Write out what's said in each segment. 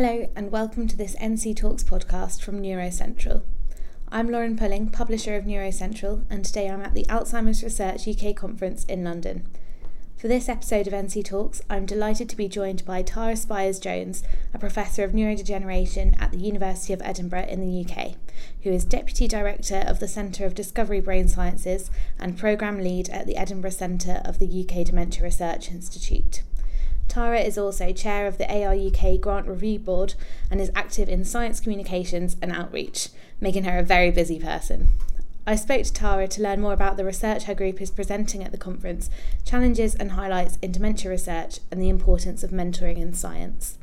Hello, and welcome to this NC Talks podcast from NeuroCentral. I'm Lauren Pulling, publisher of NeuroCentral, and today I'm at the Alzheimer's Research UK conference in London. For this episode of NC Talks, I'm delighted to be joined by Tara Spires Jones, a professor of neurodegeneration at the University of Edinburgh in the UK, who is Deputy Director of the Centre of Discovery Brain Sciences and Programme Lead at the Edinburgh Centre of the UK Dementia Research Institute. Tara is also chair of the ARUK Grant Review Board and is active in science communications and outreach, making her a very busy person. I spoke to Tara to learn more about the research her group is presenting at the conference, challenges and highlights in dementia research, and the importance of mentoring in science.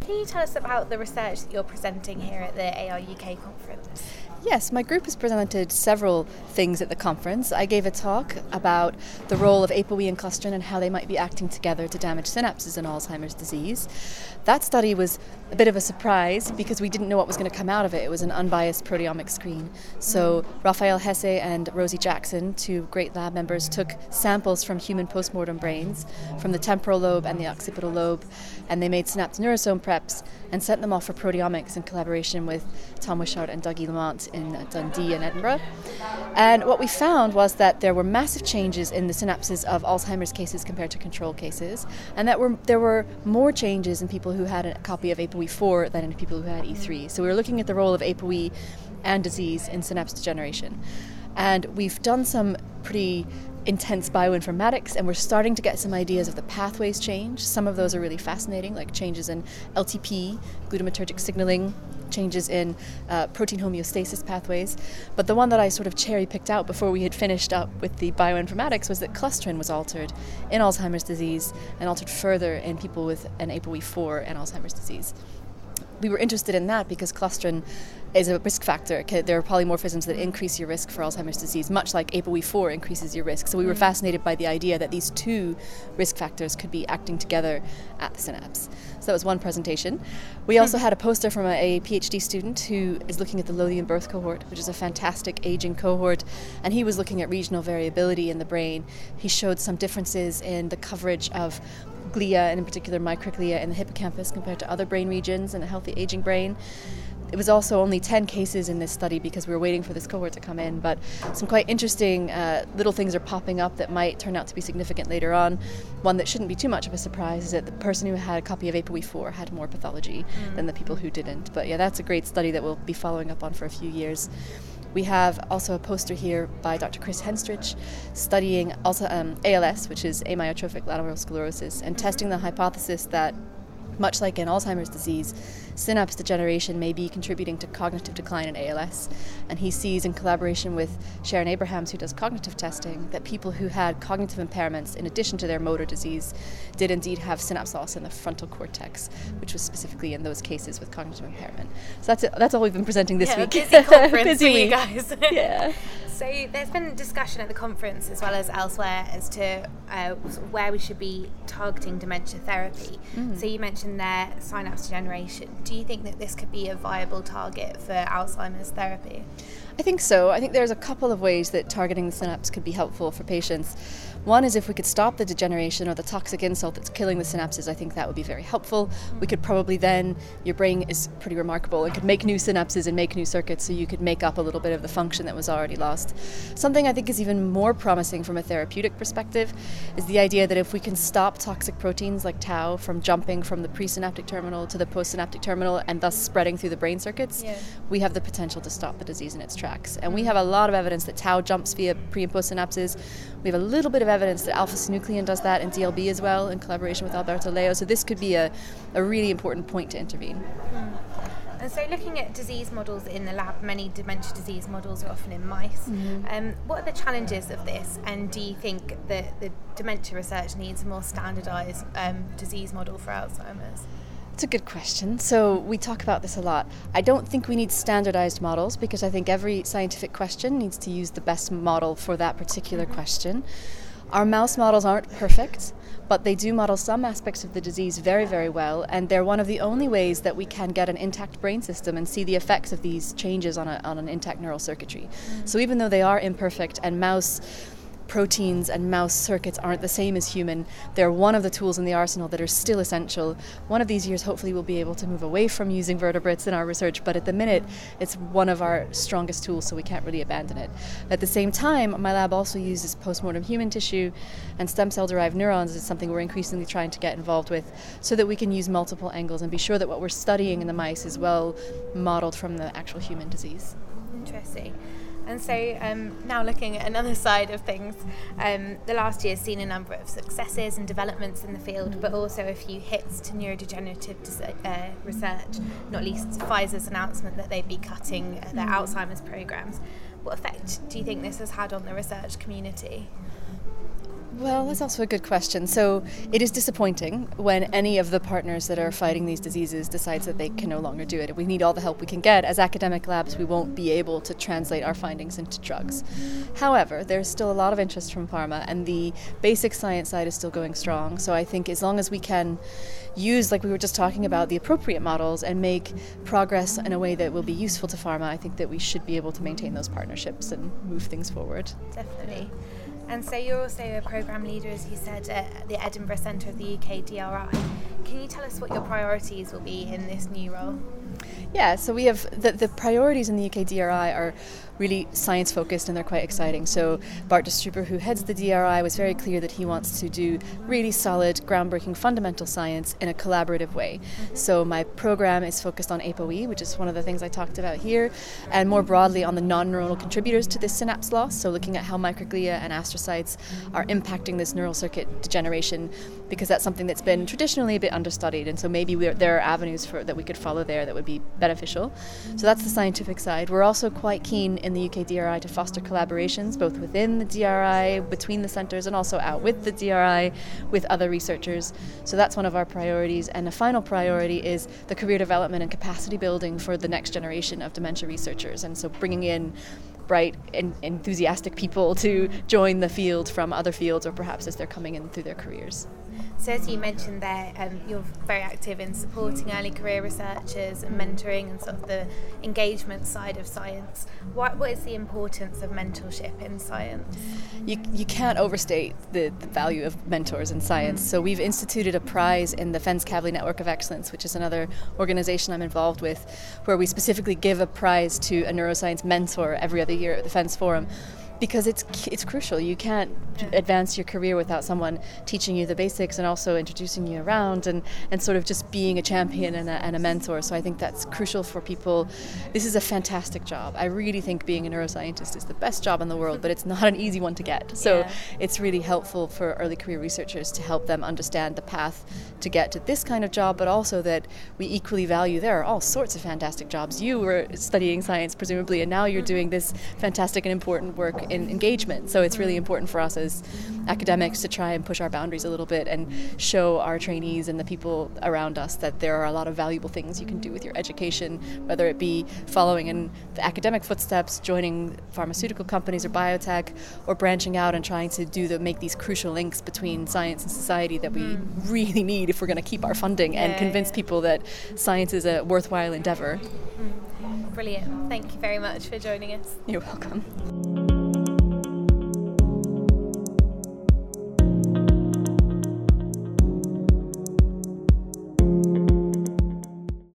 Can you tell us about the research that you're presenting here at the ARUK conference? Yes, my group has presented several things at the conference. I gave a talk about the role of ApoE and clusterin and how they might be acting together to damage synapses in Alzheimer's disease. That study was a bit of a surprise because we didn't know what was going to come out of it. It was an unbiased proteomic screen. So Raphael Hesse and Rosie Jackson, two great lab members, took samples from human postmortem brains from the temporal lobe and the occipital lobe, and they made synapse neurosome preps and sent them off for proteomics in collaboration with Tom Wishart and Dougie Lamont in Dundee and Edinburgh. And what we found was that there were massive changes in the synapses of Alzheimer's cases compared to control cases, and that were, there were more changes in people who had a copy of ApoE4 than in people who had E3. So we were looking at the role of ApoE and disease in synapse degeneration. And we've done some pretty intense bioinformatics and we're starting to get some ideas of the pathways change. Some of those are really fascinating, like changes in LTP, glutamatergic signaling, changes in uh, protein homeostasis pathways. But the one that I sort of cherry picked out before we had finished up with the bioinformatics was that clusterin was altered in Alzheimer's disease and altered further in people with an ApoE4 and Alzheimer's disease we were interested in that because clusterin is a risk factor. There are polymorphisms that increase your risk for Alzheimer's disease, much like ApoE4 increases your risk. So we were mm. fascinated by the idea that these two risk factors could be acting together at the synapse. So that was one presentation. We also had a poster from a, a PhD student who is looking at the Lothian birth cohort, which is a fantastic aging cohort, and he was looking at regional variability in the brain. He showed some differences in the coverage of glia, and in particular microglia in the hippocampus compared to other brain regions in a healthy aging brain. It was also only 10 cases in this study because we were waiting for this cohort to come in, but some quite interesting uh, little things are popping up that might turn out to be significant later on. One that shouldn't be too much of a surprise is that the person who had a copy of ApoE4 had more pathology mm. than the people who didn't. But yeah, that's a great study that we'll be following up on for a few years. We have also a poster here by Dr. Chris Henstridge studying also um, ALS, which is amyotrophic lateral sclerosis, and testing the hypothesis that much like in Alzheimer's disease, synapse degeneration may be contributing to cognitive decline in ALS. And he sees, in collaboration with Sharon Abrahams, who does cognitive testing, that people who had cognitive impairments in addition to their motor disease did indeed have synapse loss in the frontal cortex, which was specifically in those cases with cognitive impairment. So that's it. That's all we've been presenting this yeah, week. Busy conference busy for you guys. yeah. So there's been discussion at the conference as well as elsewhere as to uh, where we should be targeting dementia therapy. Mm. So you mentioned there synapse degeneration. Do you think that this could be a viable target for Alzheimer's therapy? I think so. I think there's a couple of ways that targeting the synapse could be helpful for patients. One is if we could stop the degeneration or the toxic insult that's killing the synapses, I think that would be very helpful. We could probably then, your brain is pretty remarkable, it could make new synapses and make new circuits so you could make up a little bit of the function that was already lost. Something I think is even more promising from a therapeutic perspective is the idea that if we can stop toxic proteins like tau from jumping from the presynaptic terminal to the postsynaptic terminal and thus spreading through the brain circuits, yeah. we have the potential to stop the disease in its tracks. And we have a lot of evidence that tau jumps via pre and post synapses. We have a little bit of evidence that alpha synuclein does that in DLB as well in collaboration with Alberto Leo. So this could be a, a really important point to intervene. Mm. And so, looking at disease models in the lab, many dementia disease models are often in mice. Mm-hmm. Um, what are the challenges of this? And do you think that the dementia research needs a more standardised um, disease model for Alzheimer's? It's a good question. So, we talk about this a lot. I don't think we need standardized models because I think every scientific question needs to use the best model for that particular mm-hmm. question. Our mouse models aren't perfect, but they do model some aspects of the disease very, very well, and they're one of the only ways that we can get an intact brain system and see the effects of these changes on, a, on an intact neural circuitry. Mm-hmm. So, even though they are imperfect and mouse proteins and mouse circuits aren't the same as human. They're one of the tools in the arsenal that are still essential. One of these years, hopefully, we'll be able to move away from using vertebrates in our research, but at the minute, it's one of our strongest tools, so we can't really abandon it. At the same time, my lab also uses postmortem human tissue, and stem cell derived neurons is something we're increasingly trying to get involved with so that we can use multiple angles and be sure that what we're studying in the mice is well modeled from the actual human disease. Interesting. And so um, now looking at another side of things, um, the last year has seen a number of successes and developments in the field, but also a few hits to neurodegenerative uh, research, not least Pfizer's announcement that they'd be cutting uh, their Alzheimer's programs. What effect do you think this has had on the research community? Well, that's also a good question. So it is disappointing when any of the partners that are fighting these diseases decides that they can no longer do it. We need all the help we can get. As academic labs, we won't be able to translate our findings into drugs. However, there's still a lot of interest from pharma, and the basic science side is still going strong. So I think as long as we can use, like we were just talking about, the appropriate models and make progress in a way that will be useful to pharma, I think that we should be able to maintain those partnerships and move things forward. Definitely. And so you're also a programme leader, as you said, at the Edinburgh Centre of the UK DRI. Can you tell us what your priorities will be in this new role? Yeah, so we have the, the priorities in the UK DRI are really science focused and they're quite exciting. So Bart De Strooper, who heads the DRI, was very clear that he wants to do really solid, groundbreaking fundamental science in a collaborative way. So my program is focused on ApoE, which is one of the things I talked about here, and more broadly on the non-neuronal contributors to this synapse loss. So looking at how microglia and astrocytes are impacting this neural circuit degeneration, because that's something that's been traditionally a bit understudied, and so maybe there are avenues for that we could follow there that would be beneficial. So that's the scientific side. We're also quite keen in the UK DRI to foster collaborations both within the DRI, between the centres, and also out with the DRI with other researchers. So that's one of our priorities. And a final priority is the career development and capacity building for the next generation of dementia researchers. And so bringing in bright and enthusiastic people to join the field from other fields or perhaps as they're coming in through their careers. So, as you mentioned there, um, you're very active in supporting early career researchers and mentoring and sort of the engagement side of science. What, what is the importance of mentorship in science? You, you can't overstate the, the value of mentors in science. So, we've instituted a prize in the Fens Kavli Network of Excellence, which is another organization I'm involved with, where we specifically give a prize to a neuroscience mentor every other year at the Fens Forum because it's it's crucial. You can't advance your career without someone teaching you the basics and also introducing you around and, and sort of just being a champion and a, and a mentor. So I think that's crucial for people. This is a fantastic job. I really think being a neuroscientist is the best job in the world, but it's not an easy one to get. So yeah. it's really helpful for early career researchers to help them understand the path to get to this kind of job, but also that we equally value there are all sorts of fantastic jobs. You were studying science, presumably, and now you're mm-hmm. doing this fantastic and important work in engagement. So it's really important for us as academics to try and push our boundaries a little bit and show our trainees and the people around us that there are a lot of valuable things you can do with your education, whether it be following in the academic footsteps, joining pharmaceutical companies or biotech, or branching out and trying to do the make these crucial links between science and society that we mm. really need if we're going to keep our funding and convince yeah. people that science is a worthwhile endeavor. Mm. Brilliant. Thank you very much for joining us. You're welcome.